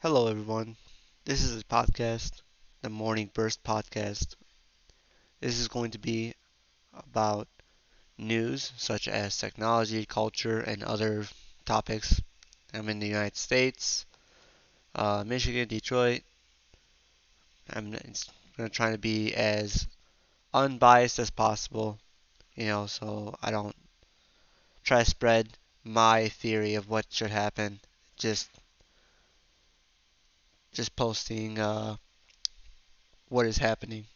Hello, everyone. This is a podcast, the Morning Burst Podcast. This is going to be about news such as technology, culture, and other topics. I'm in the United States, uh, Michigan, Detroit. I'm going to try to be as unbiased as possible, you know, so I don't try to spread my theory of what should happen. Just just posting uh, what is happening.